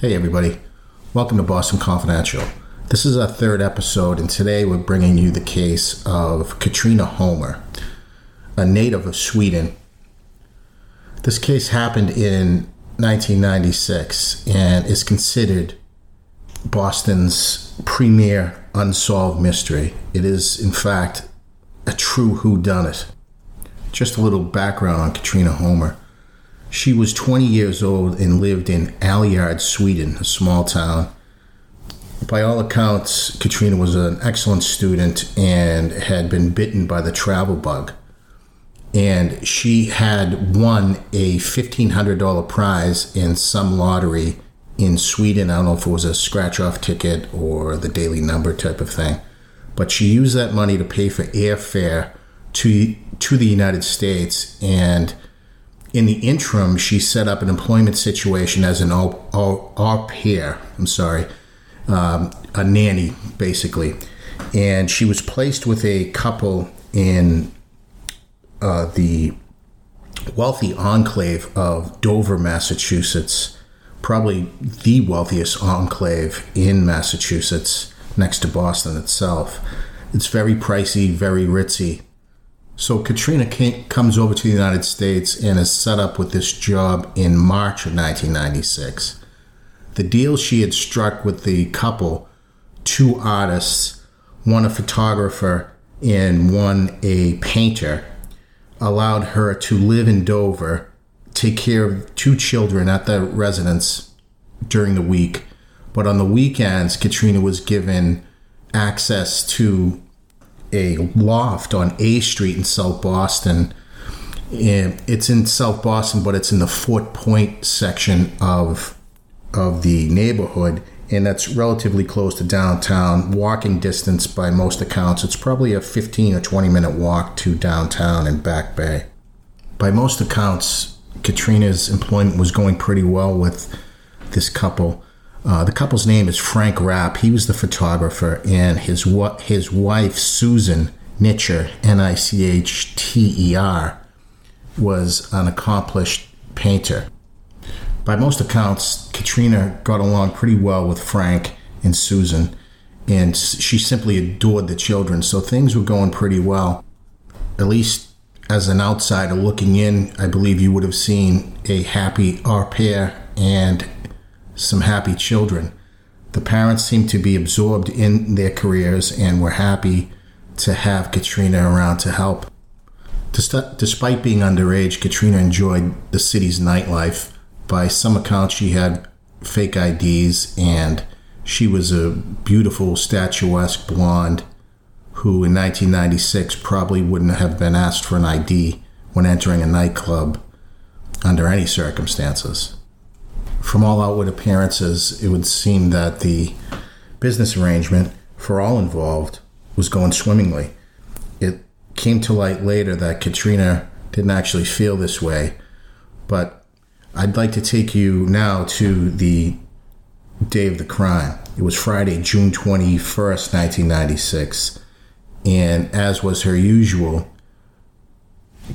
Hey, everybody. Welcome to Boston Confidential. This is our third episode, and today we're bringing you the case of Katrina Homer, a native of Sweden. This case happened in 1996 and is considered Boston's premier unsolved mystery. It is, in fact, a true whodunit. Just a little background on Katrina Homer. She was 20 years old and lived in Alliard, Sweden, a small town. By all accounts, Katrina was an excellent student and had been bitten by the travel bug. And she had won a $1,500 prize in some lottery in Sweden. I don't know if it was a scratch off ticket or the daily number type of thing. But she used that money to pay for airfare to, to the United States and in the interim, she set up an employment situation as an au, au, au pair. I'm sorry, um, a nanny, basically. And she was placed with a couple in uh, the wealthy enclave of Dover, Massachusetts, probably the wealthiest enclave in Massachusetts, next to Boston itself. It's very pricey, very ritzy so Katrina came, comes over to the United States and is set up with this job in March of 1996. The deal she had struck with the couple, two artists, one a photographer and one a painter, allowed her to live in Dover, take care of two children at the residence during the week. But on the weekends, Katrina was given access to a loft on A Street in South Boston. And it's in South Boston, but it's in the Fort Point section of of the neighborhood, and that's relatively close to downtown. Walking distance by most accounts, it's probably a 15 or 20 minute walk to downtown and Back Bay. By most accounts, Katrina's employment was going pretty well with this couple. Uh, the couple's name is Frank Rapp. He was the photographer, and his his wife Susan Nichter, N I C H T E R, was an accomplished painter. By most accounts, Katrina got along pretty well with Frank and Susan, and she simply adored the children. So things were going pretty well. At least as an outsider looking in, I believe you would have seen a happy au pair and some happy children. The parents seemed to be absorbed in their careers and were happy to have Katrina around to help. Despite being underage, Katrina enjoyed the city's nightlife. By some accounts, she had fake IDs and she was a beautiful, statuesque blonde who in 1996 probably wouldn't have been asked for an ID when entering a nightclub under any circumstances from all outward appearances, it would seem that the business arrangement for all involved was going swimmingly. It came to light later that Katrina didn't actually feel this way, but I'd like to take you now to the day of the crime. It was Friday, June 21st, 1996, and as was her usual,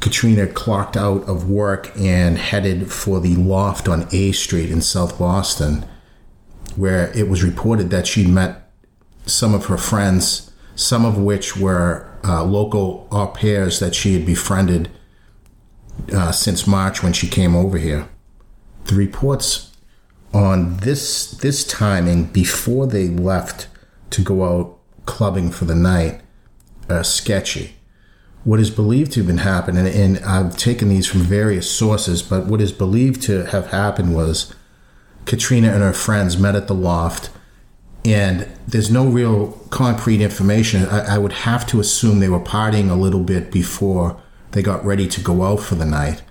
Katrina clocked out of work and headed for the loft on A Street in South Boston, where it was reported that she'd met some of her friends, some of which were uh, local au pairs that she had befriended uh, since March when she came over here. The reports on this this timing before they left to go out clubbing for the night are sketchy what is believed to have been happening, and I've taken these from various sources, but what is believed to have happened was Katrina and her friends met at the loft, and there's no real concrete information. I, I would have to assume they were partying a little bit before they got ready to go out for the night.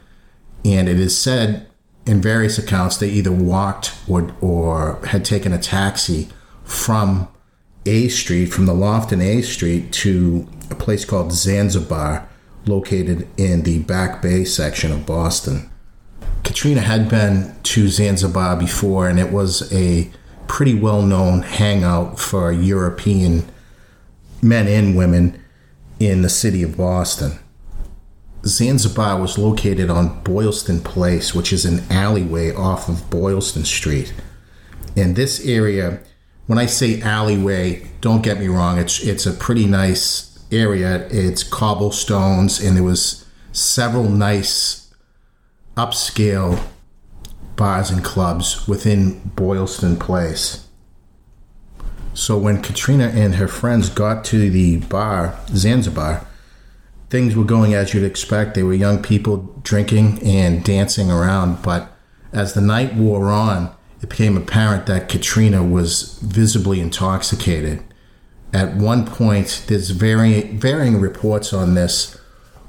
And it is said in various accounts they either walked or, or had taken a taxi from A Street, from the loft in A Street to a place called Zanzibar, located in the Back Bay section of Boston. Katrina had been to Zanzibar before, and it was a pretty well known hangout for European men and women in the city of Boston. Zanzibar was located on Boylston Place, which is an alleyway off of Boylston Street. And this area, when I say alleyway, don't get me wrong, it's it's a pretty nice area. It's cobblestones, and there was several nice upscale bars and clubs within Boylston Place. So when Katrina and her friends got to the bar, Zanzibar, things were going as you'd expect. They were young people drinking and dancing around, but as the night wore on, it became apparent that Katrina was visibly intoxicated. At one point, there's varying, varying reports on this.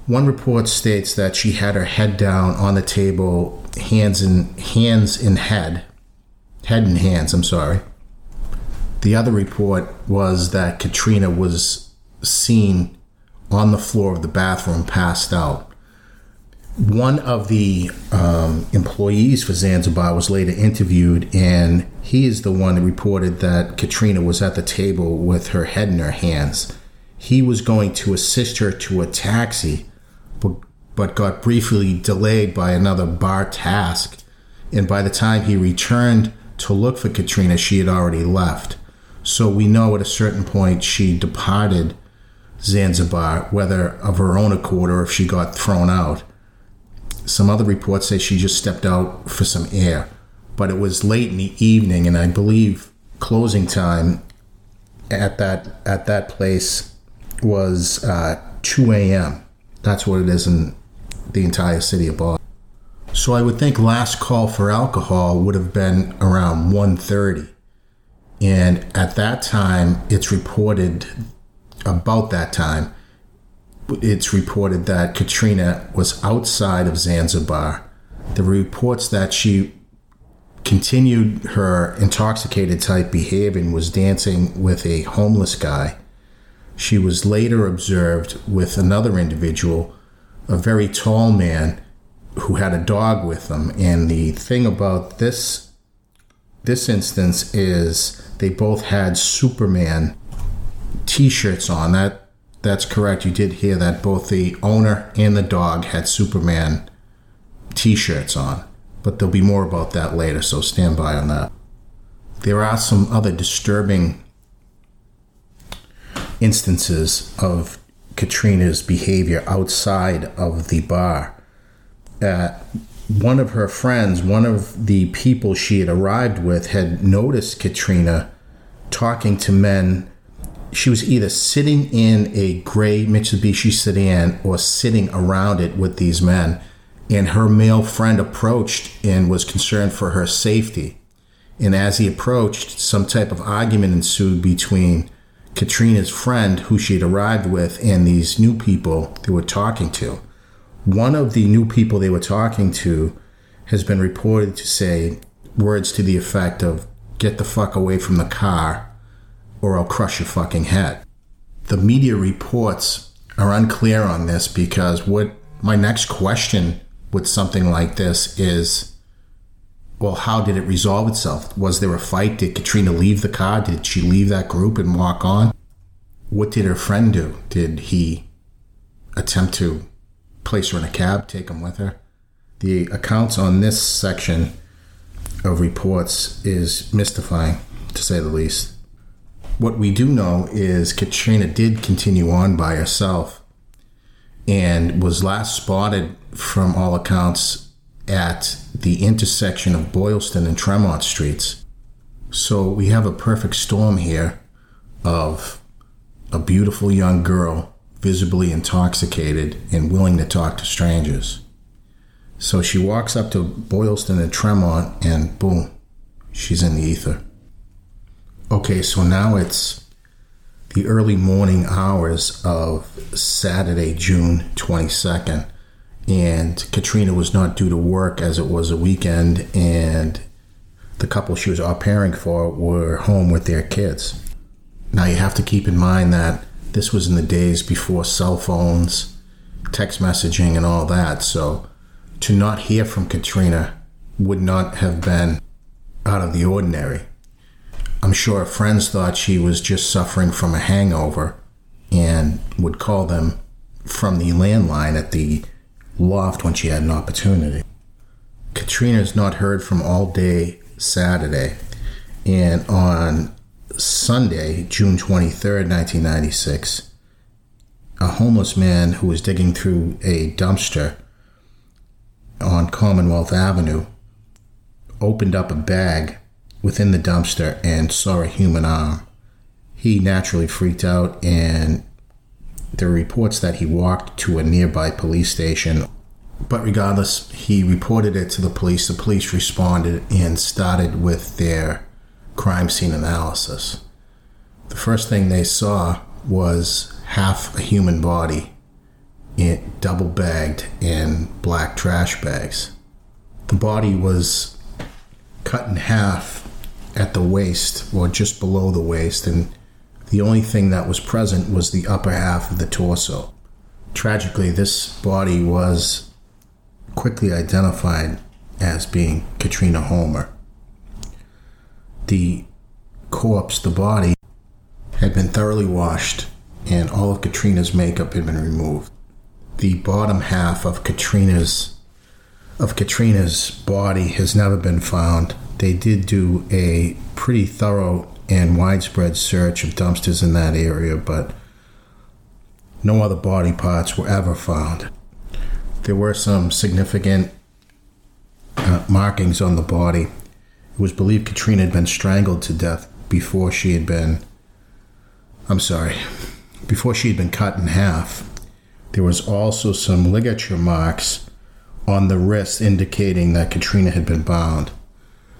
One report states that she had her head down on the table, hands in hands in head, head in hands. I'm sorry. The other report was that Katrina was seen on the floor of the bathroom, passed out. One of the um, employees for Zanzibar was later interviewed, and he is the one that reported that Katrina was at the table with her head in her hands. He was going to assist her to a taxi, but, but got briefly delayed by another bar task. And by the time he returned to look for Katrina, she had already left. So we know at a certain point she departed Zanzibar, whether of her own accord or if she got thrown out. Some other reports say she just stepped out for some air, but it was late in the evening, and I believe closing time at that at that place was uh, 2 a.m. That's what it is in the entire city of Boston. So I would think last call for alcohol would have been around 1:30. And at that time, it's reported about that time it's reported that Katrina was outside of Zanzibar. The reports that she continued her intoxicated type behavior and was dancing with a homeless guy. She was later observed with another individual, a very tall man who had a dog with them. And the thing about this this instance is they both had Superman t-shirts on. That that's correct. You did hear that both the owner and the dog had Superman t shirts on. But there'll be more about that later, so stand by on that. There are some other disturbing instances of Katrina's behavior outside of the bar. Uh, one of her friends, one of the people she had arrived with, had noticed Katrina talking to men she was either sitting in a gray Mitsubishi sedan or sitting around it with these men. And her male friend approached and was concerned for her safety. And as he approached, some type of argument ensued between Katrina's friend, who she had arrived with, and these new people they were talking to. One of the new people they were talking to has been reported to say words to the effect of, Get the fuck away from the car or I'll crush your fucking head. The media reports are unclear on this because what my next question with something like this is well, how did it resolve itself? Was there a fight? Did Katrina leave the car? Did she leave that group and walk on? What did her friend do? Did he attempt to place her in a cab, take him with her? The accounts on this section of reports is mystifying, to say the least. What we do know is Katrina did continue on by herself and was last spotted, from all accounts, at the intersection of Boylston and Tremont Streets. So we have a perfect storm here of a beautiful young girl, visibly intoxicated and willing to talk to strangers. So she walks up to Boylston and Tremont, and boom, she's in the ether. Okay, so now it's the early morning hours of Saturday, June 22nd, and Katrina was not due to work as it was a weekend, and the couple she was au pairing for were home with their kids. Now, you have to keep in mind that this was in the days before cell phones, text messaging, and all that, so to not hear from Katrina would not have been out of the ordinary. I'm sure friends thought she was just suffering from a hangover and would call them from the landline at the loft when she had an opportunity. Katrina's not heard from all day Saturday, And on Sunday, June 23rd, 1996, a homeless man who was digging through a dumpster on Commonwealth Avenue opened up a bag within the dumpster and saw a human arm. He naturally freaked out, and there are reports that he walked to a nearby police station. But regardless, he reported it to the police. The police responded and started with their crime scene analysis. The first thing they saw was half a human body in, double bagged in black trash bags. The body was cut in half at the waist or just below the waist, and the only thing that was present was the upper half of the torso. Tragically, this body was quickly identified as being Katrina Homer. The corpse, the body, had been thoroughly washed and all of Katrina's makeup had been removed. The bottom half of Katrina's of Katrina's body has never been found. They did do a pretty thorough and widespread search of dumpsters in that area, but no other body parts were ever found. There were some significant uh, markings on the body. It was believed Katrina had been strangled to death before she had been. I'm sorry, before she had been cut in half. There was also some ligature marks on the wrist indicating that Katrina had been bound.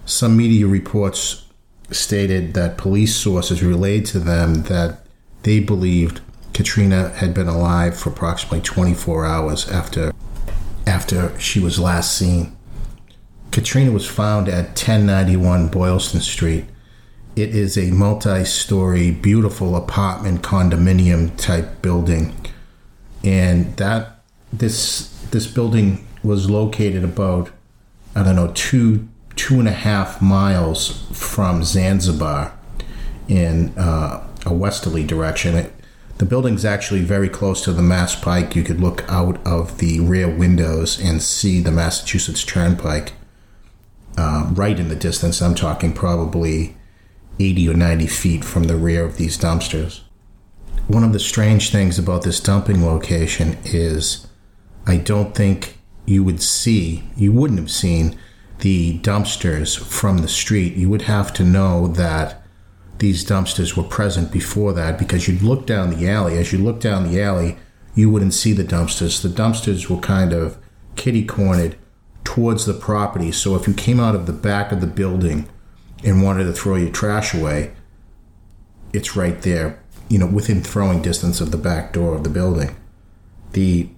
Some media reports stated that police sources relayed to them that they believed Katrina had been alive for approximately 24 hours after after she was last seen. Katrina was found at 1091 Boylston Street. It is a multi-story, beautiful apartment condominium type building, and that this this building was located about I don't know two two and a half miles from Zanzibar in uh, a westerly direction. It, the building's actually very close to the Mass Pike. You could look out of the rear windows and see the Massachusetts Turnpike uh, right in the distance. I'm talking probably 80 or 90 feet from the rear of these dumpsters. One of the strange things about this dumping location is I don't think you would see, you wouldn't have seen the dumpsters from the street. You would have to know that these dumpsters were present before that because you'd look down the alley. As you look down the alley, you wouldn't see the dumpsters. The dumpsters were kind of kitty cornered towards the property. So if you came out of the back of the building and wanted to throw your trash away, it's right there, you know, within throwing distance of the back door of the building. The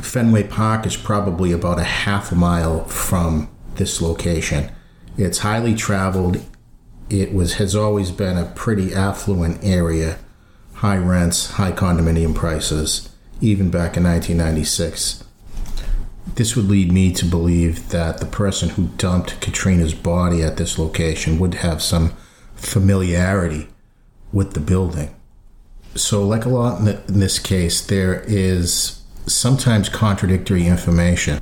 Fenway Park is probably about a half a mile from this location. It's highly traveled. It was has always been a pretty affluent area, high rents, high condominium prices, even back in 1996. This would lead me to believe that the person who dumped Katrina's body at this location would have some familiarity with the building. So, like a lot in this case, there is sometimes contradictory information.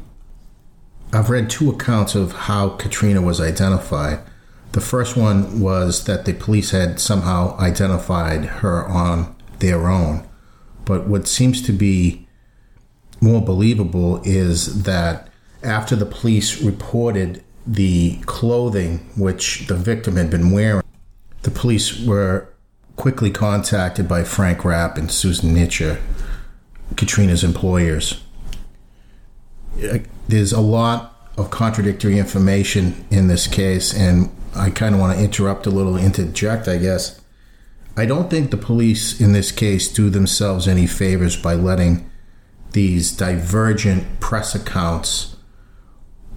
I've read two accounts of how Katrina was identified. The first one was that the police had somehow identified her on their own. But what seems to be more believable is that after the police reported the clothing which the victim had been wearing, the police were quickly contacted by Frank Rapp and Susan Nichter, Katrina's employers. Uh, there's a lot of contradictory information in this case, and I kind of want to interrupt a little, interject, I guess. I don't think the police in this case do themselves any favors by letting these divergent press accounts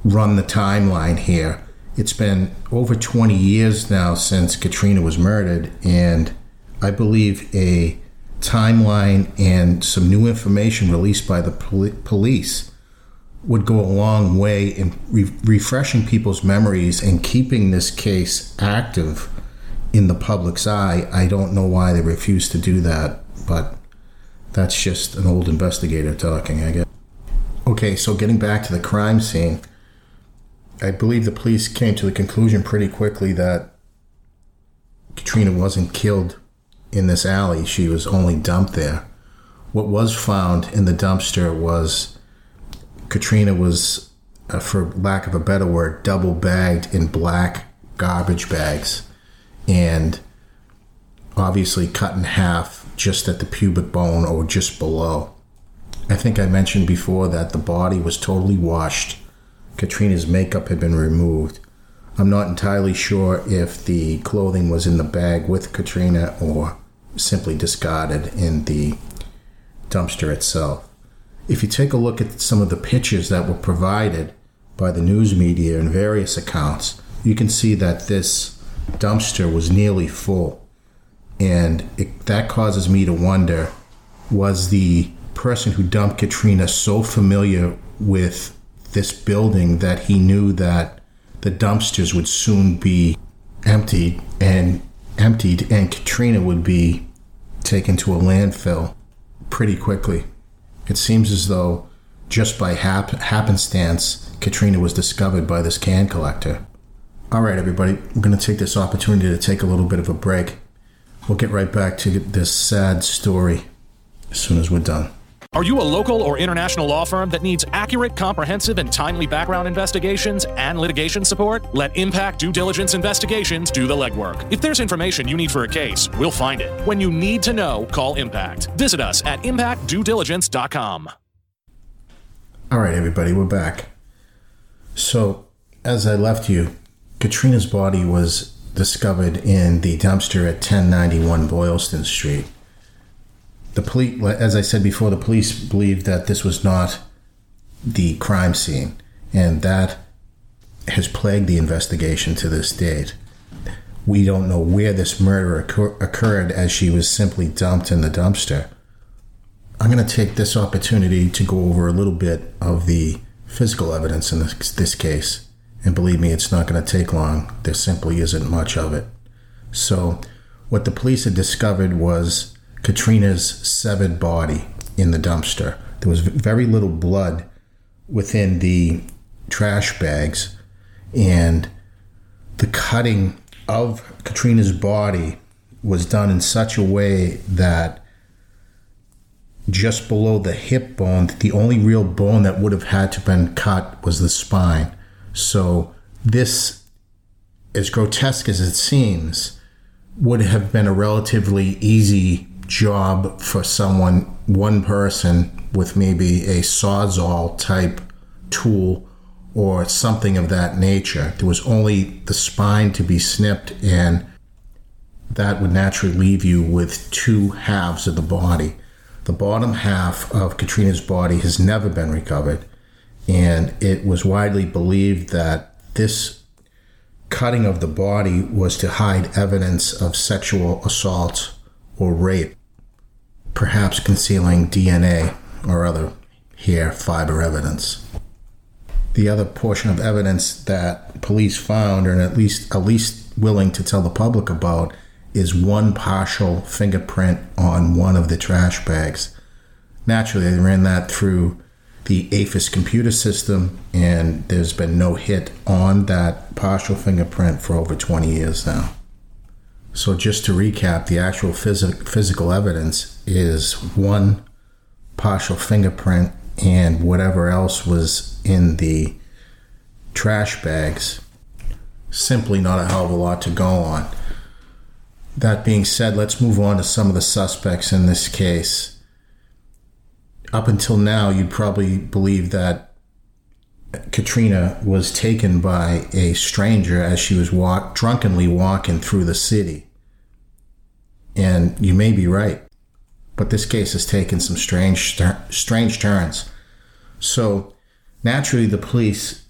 run the timeline here. It's been over 20 years now since Katrina was murdered, and I believe a timeline and some new information released by the pol- police would go a long way in re- refreshing people's memories and keeping this case active in the public's eye. I don't know why they refuse to do that, but that's just an old investigator talking, I guess. Okay, so getting back to the crime scene, I believe the police came to the conclusion pretty quickly that Katrina wasn't killed in this alley. She was only dumped there. What was found in the dumpster was Katrina was, uh, for lack of a better word, double bagged in black garbage bags and obviously cut in half just at the pubic bone or just below. I think I mentioned before that the body was totally washed. Katrina's makeup had been removed. I'm not entirely sure if the clothing was in the bag with Katrina or simply discarded in the dumpster itself. If you take a look at some of the pictures that were provided by the news media and various accounts, you can see that this dumpster was nearly full. And it, that causes me to wonder was the person who dumped Katrina so familiar with this building that he knew that the dumpsters would soon be emptied and emptied and Katrina would be taken to a landfill pretty quickly. It seems as though just by hap- happenstance Katrina was discovered by this can collector. All right, everybody, we're going to take this opportunity to take a little bit of a break. We'll get right back to this sad story as soon as we're done. Are you a local or international law firm that needs accurate, comprehensive, and timely background investigations and litigation support? Let Impact Due Diligence Investigations do the legwork. If there's information you need for a case, we'll find it. When you need to know, call Impact. Visit us at impactduediligence.com. All right, everybody, we're back. So, as I left you, Katrina's body was discovered in the dumpster at 1091 Boylston Street the police, as I said before, the police believed that this was not the crime scene, and that has plagued the investigation to this date. We don't know where this murder occur- occurred as she was simply dumped in the dumpster. I'm going to take this opportunity to go over a little bit of the physical evidence in this, this case. And believe me, it's not going to take long. There simply isn't much of it. So, what the police had discovered was Katrina's severed body in the dumpster. There was very little blood within the trash bags, and the cutting of Katrina's body was done in such a way that just below the hip bone, the only real bone that would have had to been cut was the spine. So this, as grotesque as it seems, would have been a relatively easy job for someone, one person with maybe a sawzall type tool or something of that nature. There was only the spine to be snipped, and that would naturally leave you with two halves of the body. The bottom half of Katrina's body has never been recovered, and it was widely believed that this cutting of the body was to hide evidence of sexual assault or rape perhaps concealing DNA or other hair fiber evidence. The other portion of evidence that police found, or at least at least willing to tell the public about, is one partial fingerprint on one of the trash bags. Naturally, they ran that through the AFIS computer system, and there's been no hit on that partial fingerprint for over 20 years now. So, just to recap, the actual phys- physical evidence is one partial fingerprint and whatever else was in the trash bags. Simply not a hell of a lot to go on. That being said, let's move on to some of the suspects in this case. Up until now, you'd probably believe that Katrina was taken by a stranger as she was walk, drunkenly walking through the city. And you may be right, but this case has taken some strange, strange turns. So, naturally, the police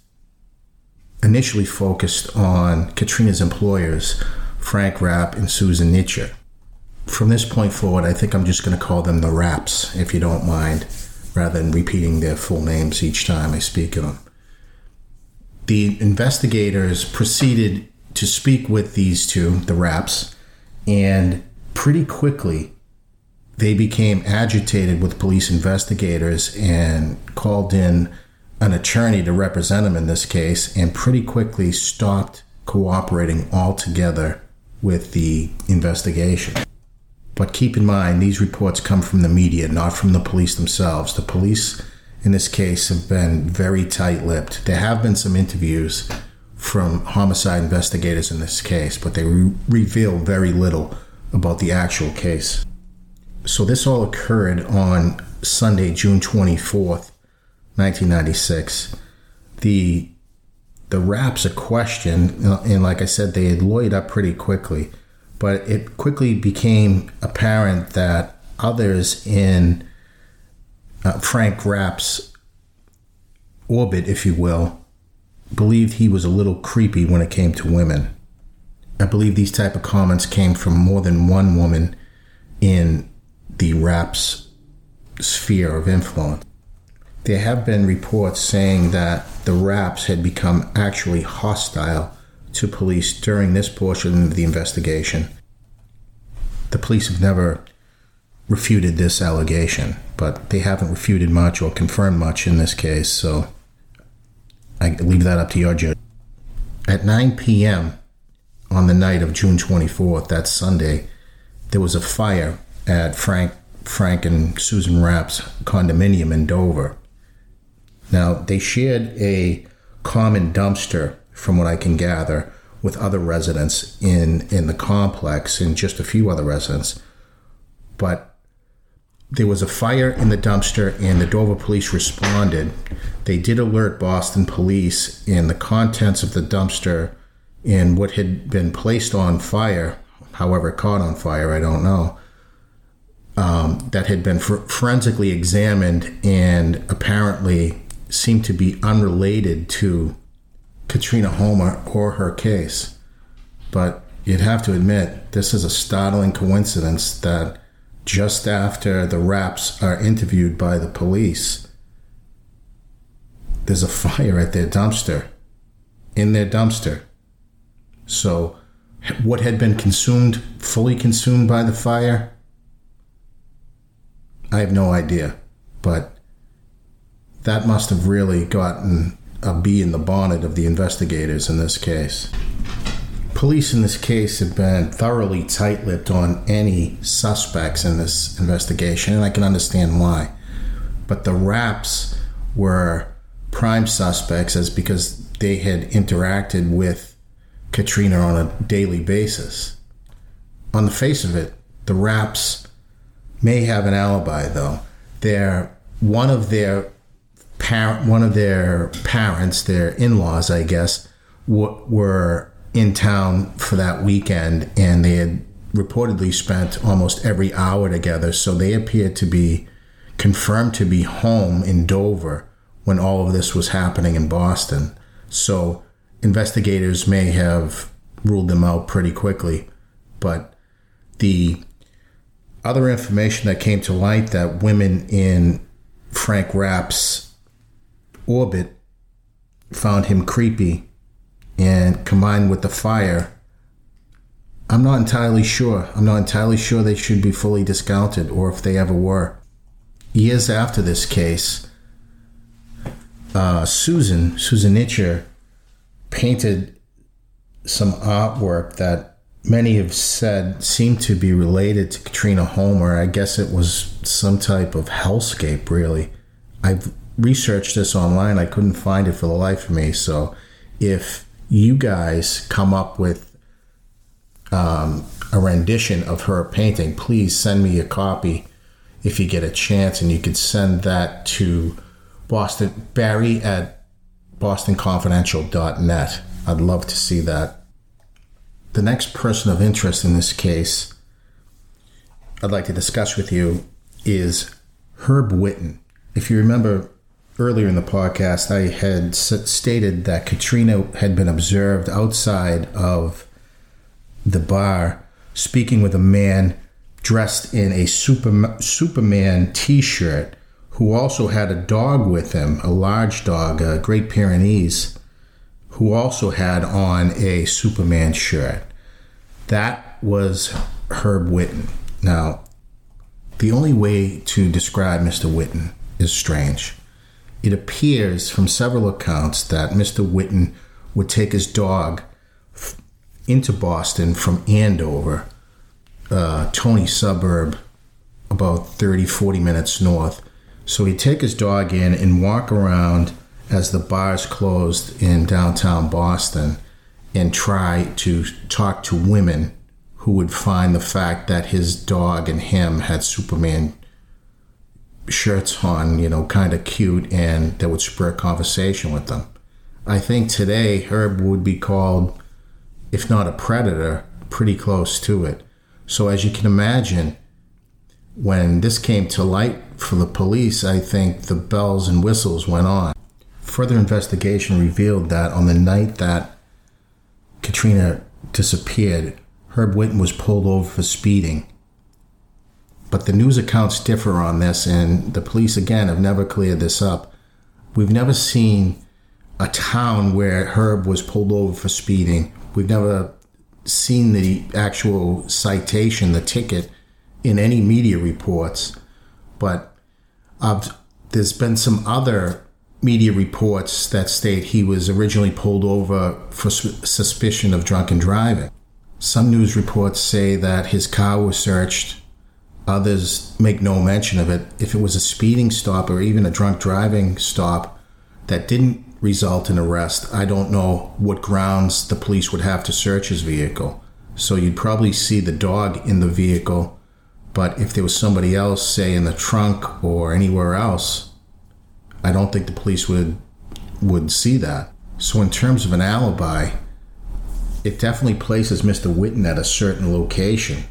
initially focused on Katrina's employers, Frank Rapp and Susan Nichter. From this point forward, I think I'm just going to call them the Rapps, if you don't mind, rather than repeating their full names each time I speak of them. The investigators proceeded to speak with these two, the Rapps, and pretty quickly they became agitated with police investigators and called in an attorney to represent him in this case and pretty quickly stopped cooperating altogether with the investigation. But keep in mind, these reports come from the media, not from the police themselves. The police, in this case, have been very tight lipped. There have been some interviews from homicide investigators in this case, but they re- reveal very little about the actual case. So, this all occurred on Sunday, June 24th, 1996. The the Rapps a question, and like I said, they had up pretty quickly, but it quickly became apparent that others in uh, Frank Rapp's orbit, if you will, believed he was a little creepy when it came to women. I believe these type of comments came from more than one woman in the Rapp's sphere of influence there have been reports saying that the Rapps had become actually hostile to police during this portion of the investigation. The police have never refuted this allegation, but they haven't refuted much or confirmed much in this case, so I leave that up to your judge. At 9 p.m. on the night of June 24th, that Sunday, there was a fire at Frank Frank and Susan Rapp's condominium in Dover. Now, they shared a common dumpster, from what I can gather, with other residents in, in the complex and just a few other residents. But there was a fire in the dumpster, and the Dover police responded. They did alert Boston police, and the contents of the dumpster and what had been placed on fire, however, caught on fire, I don't know, um, that had been for- forensically examined and apparently seemed to be unrelated to Katrina Homer or her case. But you'd have to admit, this is a startling coincidence that just after the Rapps are interviewed by the police, there's a fire at their dumpster, in their dumpster. So, what had been consumed, fully consumed by the fire? I have no idea. But that must have really gotten a bee in the bonnet of the investigators in this case. Police in this case have been thoroughly tight lipped on any suspects in this investigation, and I can understand why. But the Rapps were prime suspects as because they had interacted with Katrina on a daily basis. On the face of it, the Rapps may have an alibi, though. They're one of their parent, one of their parents, their in-laws, I guess, w- were in town for that weekend, and they had reportedly spent almost every hour together. So they appeared to be confirmed to be home in Dover when all of this was happening in Boston. So investigators may have ruled them out pretty quickly, but the other information that came to light that women in Frank Rapp's orbit found him creepy and combined with the fire i'm not entirely sure. I'm not entirely sure they should be fully discounted or if they ever were. Years after this case uh, susan susan Nichter painted some artwork that many have said seem to be related to katrina homer i guess it was some type of hellscape really i've researched this online. I couldn't find it for the life of me. So if you guys come up with um, a rendition of her painting, please send me a copy if you get a chance, and you could send that to Boston Barry at bostonconfidential.net. I'd love to see that. The next person of interest in this case I'd like to discuss with you is Herb Witten. If you remember earlier in the podcast, I had stated that Katrina had been observed outside of the bar speaking with a man dressed in a super, Superman t shirt who also had a dog with him, a large dog, a Great Pyrenees, who also had on a Superman shirt. That was Herb Witten. Now, the only way to describe Mr. Witten is strange It appears from several accounts that Mr. Witten would take his dog into Boston from Andover, uh, Tony suburb, about 30, 40 minutes north. So he'd take his dog in and walk around as the bars closed in downtown Boston and try to talk to women who would find the fact that his dog and him had Superman shirts on, you know, kind of cute, and that would spur conversation with them. I think today Herb would be called, if not a predator, pretty close to it. So, as you can imagine, when this came to light for the police, I think the bells and whistles went on. Further investigation revealed that on the night that Katrina disappeared, Herb Witten was pulled over for speeding. But the news accounts differ on this, and the police again have never cleared this up. We've never seen a town where Herb was pulled over for speeding. We've never seen the actual citation, the ticket, in any media reports. But uh, there's been some other media reports that state he was originally pulled over for suspicion of drunken driving. Some news reports say that his car was searched. Others make no mention of it. If it was a speeding stop or even a drunk driving stop that didn't result in arrest, I don't know what grounds the police would have to search his vehicle. So you'd probably see the dog in the vehicle, but if there was somebody else, say in the trunk or anywhere else, I don't think the police would would see that. So in terms of an alibi, it definitely places Mr. Witten at a certain location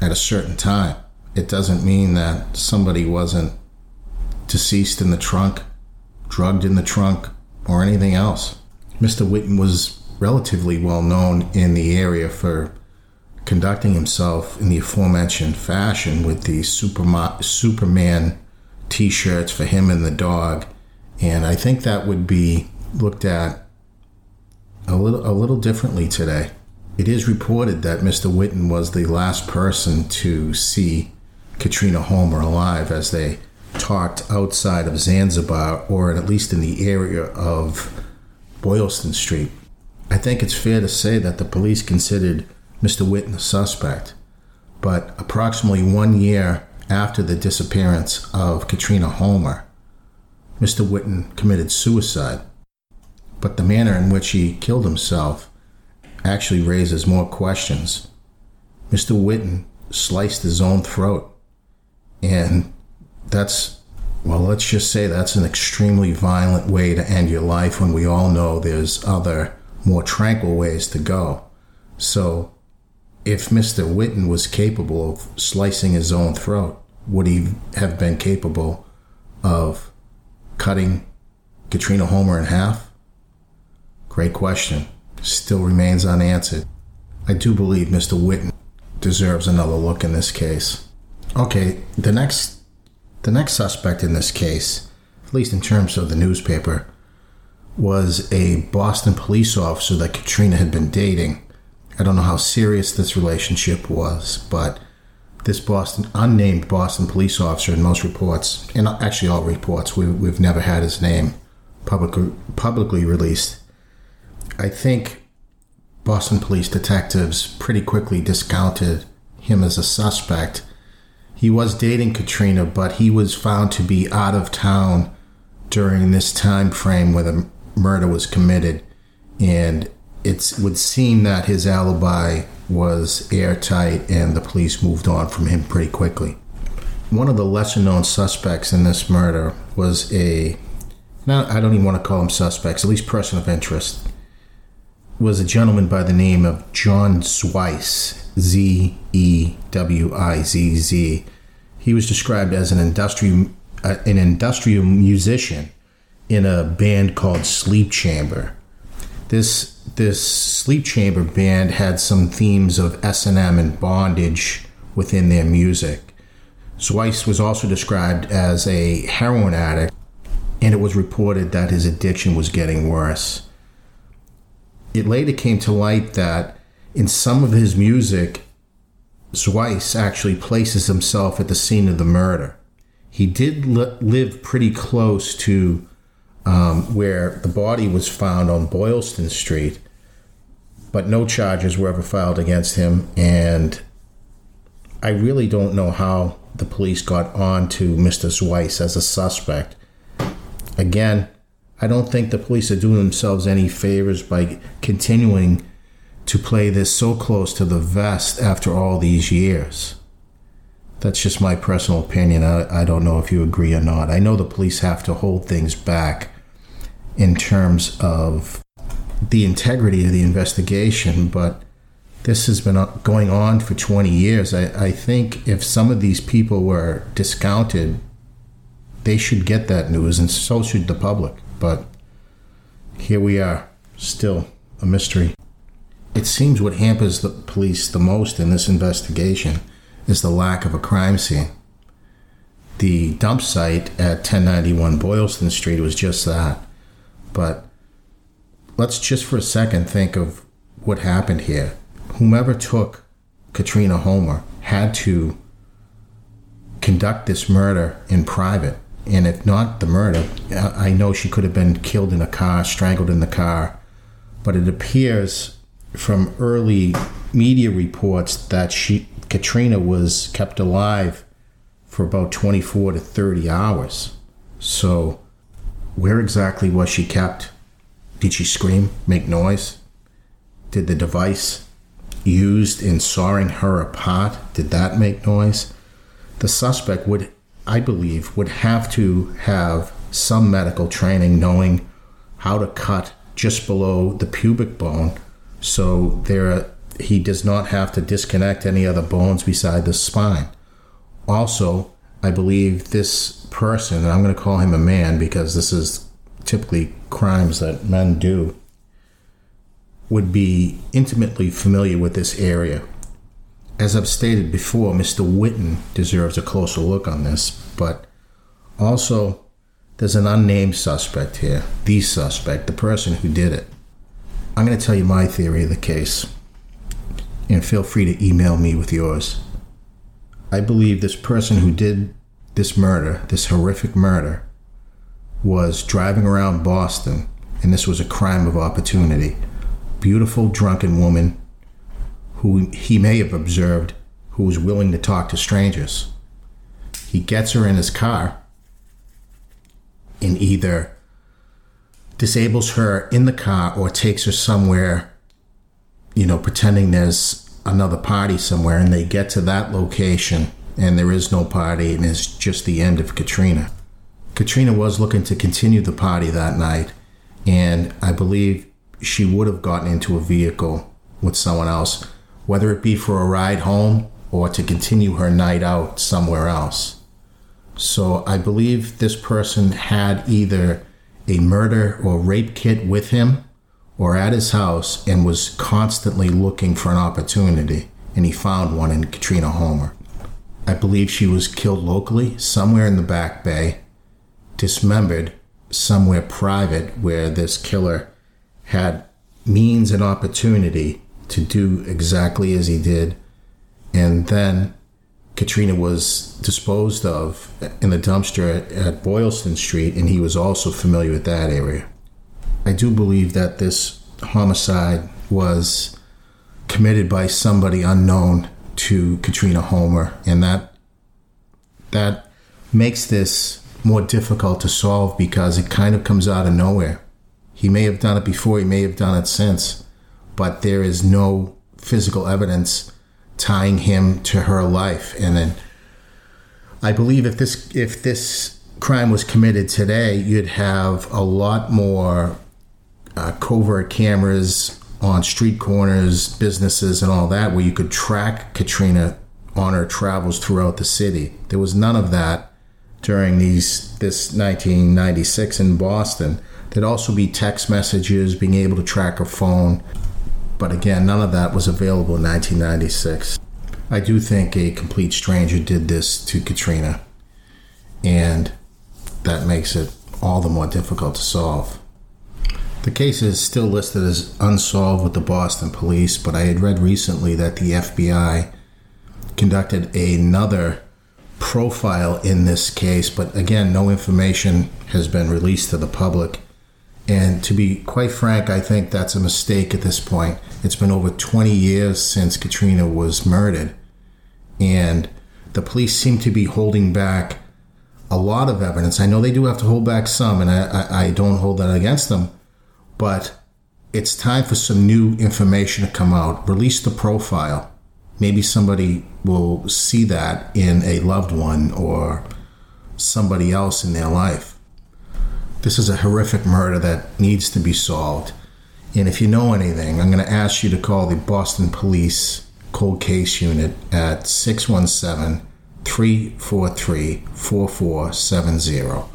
at a certain time. It doesn't mean that somebody wasn't deceased in the trunk, drugged in the trunk, or anything else. Mr. Witten was relatively well known in the area for conducting himself in the aforementioned fashion with the Superma- Superman t shirts for him and the dog. And I think that would be looked at a little a little differently today. It is reported that Mr. Witten was the last person to see Katrina Homer alive as they talked outside of Zanzibar or at least in the area of Boylston Street. I think it's fair to say that the police considered Mr. Witten a suspect, but approximately one year after the disappearance of Katrina Homer, Mr. Witten committed suicide but the manner in which he killed himself actually raises more questions. Mr. Witten sliced his own throat, and that's, well, let's just say that's an extremely violent way to end your life when we all know there's other, more tranquil ways to go. So, if Mr. Witten was capable of slicing his own throat, would he have been capable of cutting Katrina Homer in half? Great question. Still remains unanswered. I do believe Mr. Witten deserves another look in this case. Okay, the next the next suspect in this case, at least in terms of the newspaper, was a Boston police officer that Katrina had been dating. I don't know how serious this relationship was, but this Boston unnamed Boston police officer in most reports, and actually all reports, we, we've never had his name publicly publicly released I think Boston police detectives pretty quickly discounted him as a suspect. He was dating Katrina, but he was found to be out of town during this time frame where the murder was committed, and it would seem that his alibi was airtight, and the police moved on from him pretty quickly. One of the lesser known suspects in this murder was a, now I don't even want to call him suspects, at least person of interest was a gentleman by the name of John Zewizz, Z E W I Z Z. He was described as an industrial uh, an industrial musician in a band called Sleep Chamber. This this Sleep Chamber band had some themes of S and M and bondage within their music. Zewizz was also described as a heroin addict, and it was reported that his addiction was getting worse it later came to light that in some of his music, Zewizz actually places himself at the scene of the murder. He did li- live pretty close to um, where the body was found on Boylston Street, but no charges were ever filed against him. And I really don't know how the police got on to Mr. Zewizz as a suspect. Again, I don't think the police are doing themselves any favors by continuing to play this so close to the vest after all these years. That's just my personal opinion. I, I don't know if you agree or not. I know the police have to hold things back in terms of the integrity of the investigation, but this has been going on for 20 years. I, I think if some of these people were discounted, they should get that news, and so should the public. But here we are, still a mystery. It seems what hampers the police the most in this investigation is the lack of a crime scene. The dump site at 1091 Boylston Street was just that. But let's just for a second think of what happened here. Whomever took Katrina Homer had to conduct this murder in private. And if not the murder, I know she could have been killed in a car, strangled in the car. But it appears from early media reports that she Katrina was kept alive for about 24 to 30 hours. So, where exactly was she kept? Did she scream, make noise? Did the device used in sawing her apart did that make noise? The suspect would I believe would have to have some medical training knowing how to cut just below the pubic bone so there he does not have to disconnect any other bones beside the spine. Also, I believe this person, and I'm going to call him a man because this is typically crimes that men do, would be intimately familiar with this area. As I've stated before, Mr. Witten deserves a closer look on this, but also there's an unnamed suspect here, the suspect, the person who did it. I'm going to tell you my theory of the case and feel free to email me with yours. I believe this person who did this murder, this horrific murder, was driving around Boston, and this was a crime of opportunity. Beautiful, drunken woman who he may have observed who was willing to talk to strangers. He gets her in his car and either disables her in the car or takes her somewhere you know, pretending there's another party somewhere and they get to that location and there is no party and it's just the end of Katrina. Katrina was looking to continue the party that night and I believe she would have gotten into a vehicle with someone else, whether it be for a ride home or to continue her night out somewhere else. So I believe this person had either a murder or rape kit with him or at his house and was constantly looking for an opportunity, and he found one in Katrina Homer. I believe she was killed locally, somewhere in the Back Bay, dismembered somewhere private where this killer had means and opportunity to do exactly as he did. And then Katrina was disposed of in the dumpster at Boylston Street, and he was also familiar with that area. I do believe that this homicide was committed by somebody unknown to Katrina Homer, and that that makes this more difficult to solve because it kind of comes out of nowhere. He may have done it before, he may have done it since, but there is no physical evidence tying him to her life. And then I believe if this if this crime was committed today, you'd have a lot more uh, covert cameras on street corners, businesses, and all that, where you could track Katrina on her travels throughout the city. There was none of that during these this 1996 in Boston. There'd also be text messages, being able to track her phone, but again, none of that was available in 1996. I do think a complete stranger did this to Katrina, and that makes it all the more difficult to solve. The case is still listed as unsolved with the Boston police, but I had read recently that the FBI conducted another profile in this case, but again, no information has been released to the public. And to be quite frank, I think that's a mistake at this point. It's been over 20 years since Katrina was murdered, and the police seem to be holding back a lot of evidence. I know they do have to hold back some, and I, I, I don't hold that against them, but it's time for some new information to come out. Release the profile. Maybe somebody will see that in a loved one or somebody else in their life. This is a horrific murder that needs to be solved. And if you know anything, I'm going to ask you to call the Boston Police Cold Case Unit at 617 343 4470.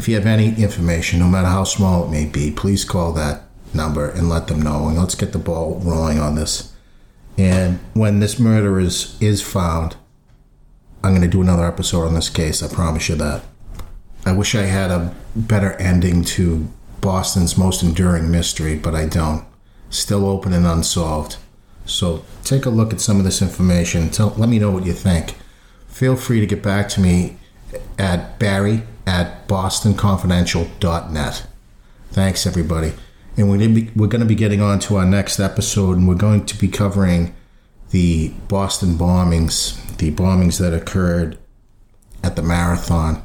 If you have any information, no matter how small it may be, please call that number and let them know. And let's get the ball rolling on this. And when this murder is, is found, I'm going to do another episode on this case. I promise you that. I wish I had a better ending to Boston's most enduring mystery, but I don't. Still open and unsolved. So take a look at some of this information. Tell, let me know what you think. Feel free to get back to me at barry at bostonconfidential.net. Thanks, everybody. And we're going, we're going to be getting on to our next episode, and we're going to be covering the Boston bombings, the bombings that occurred at the marathon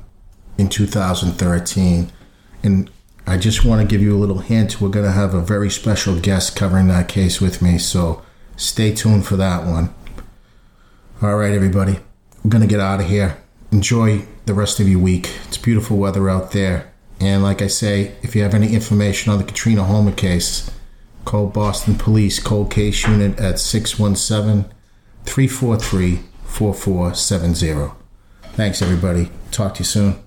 in 2013. And I just want to give you a little hint. We're going to have a very special guest covering that case with me, so stay tuned for that one. All right, everybody, we're going to get out of here. Enjoy the rest of your week. It's beautiful weather out there. And like I say, if you have any information on the Katrina Homer case, call Boston Police Cold Case Unit at 617 343 4470. Thanks, everybody. Talk to you soon.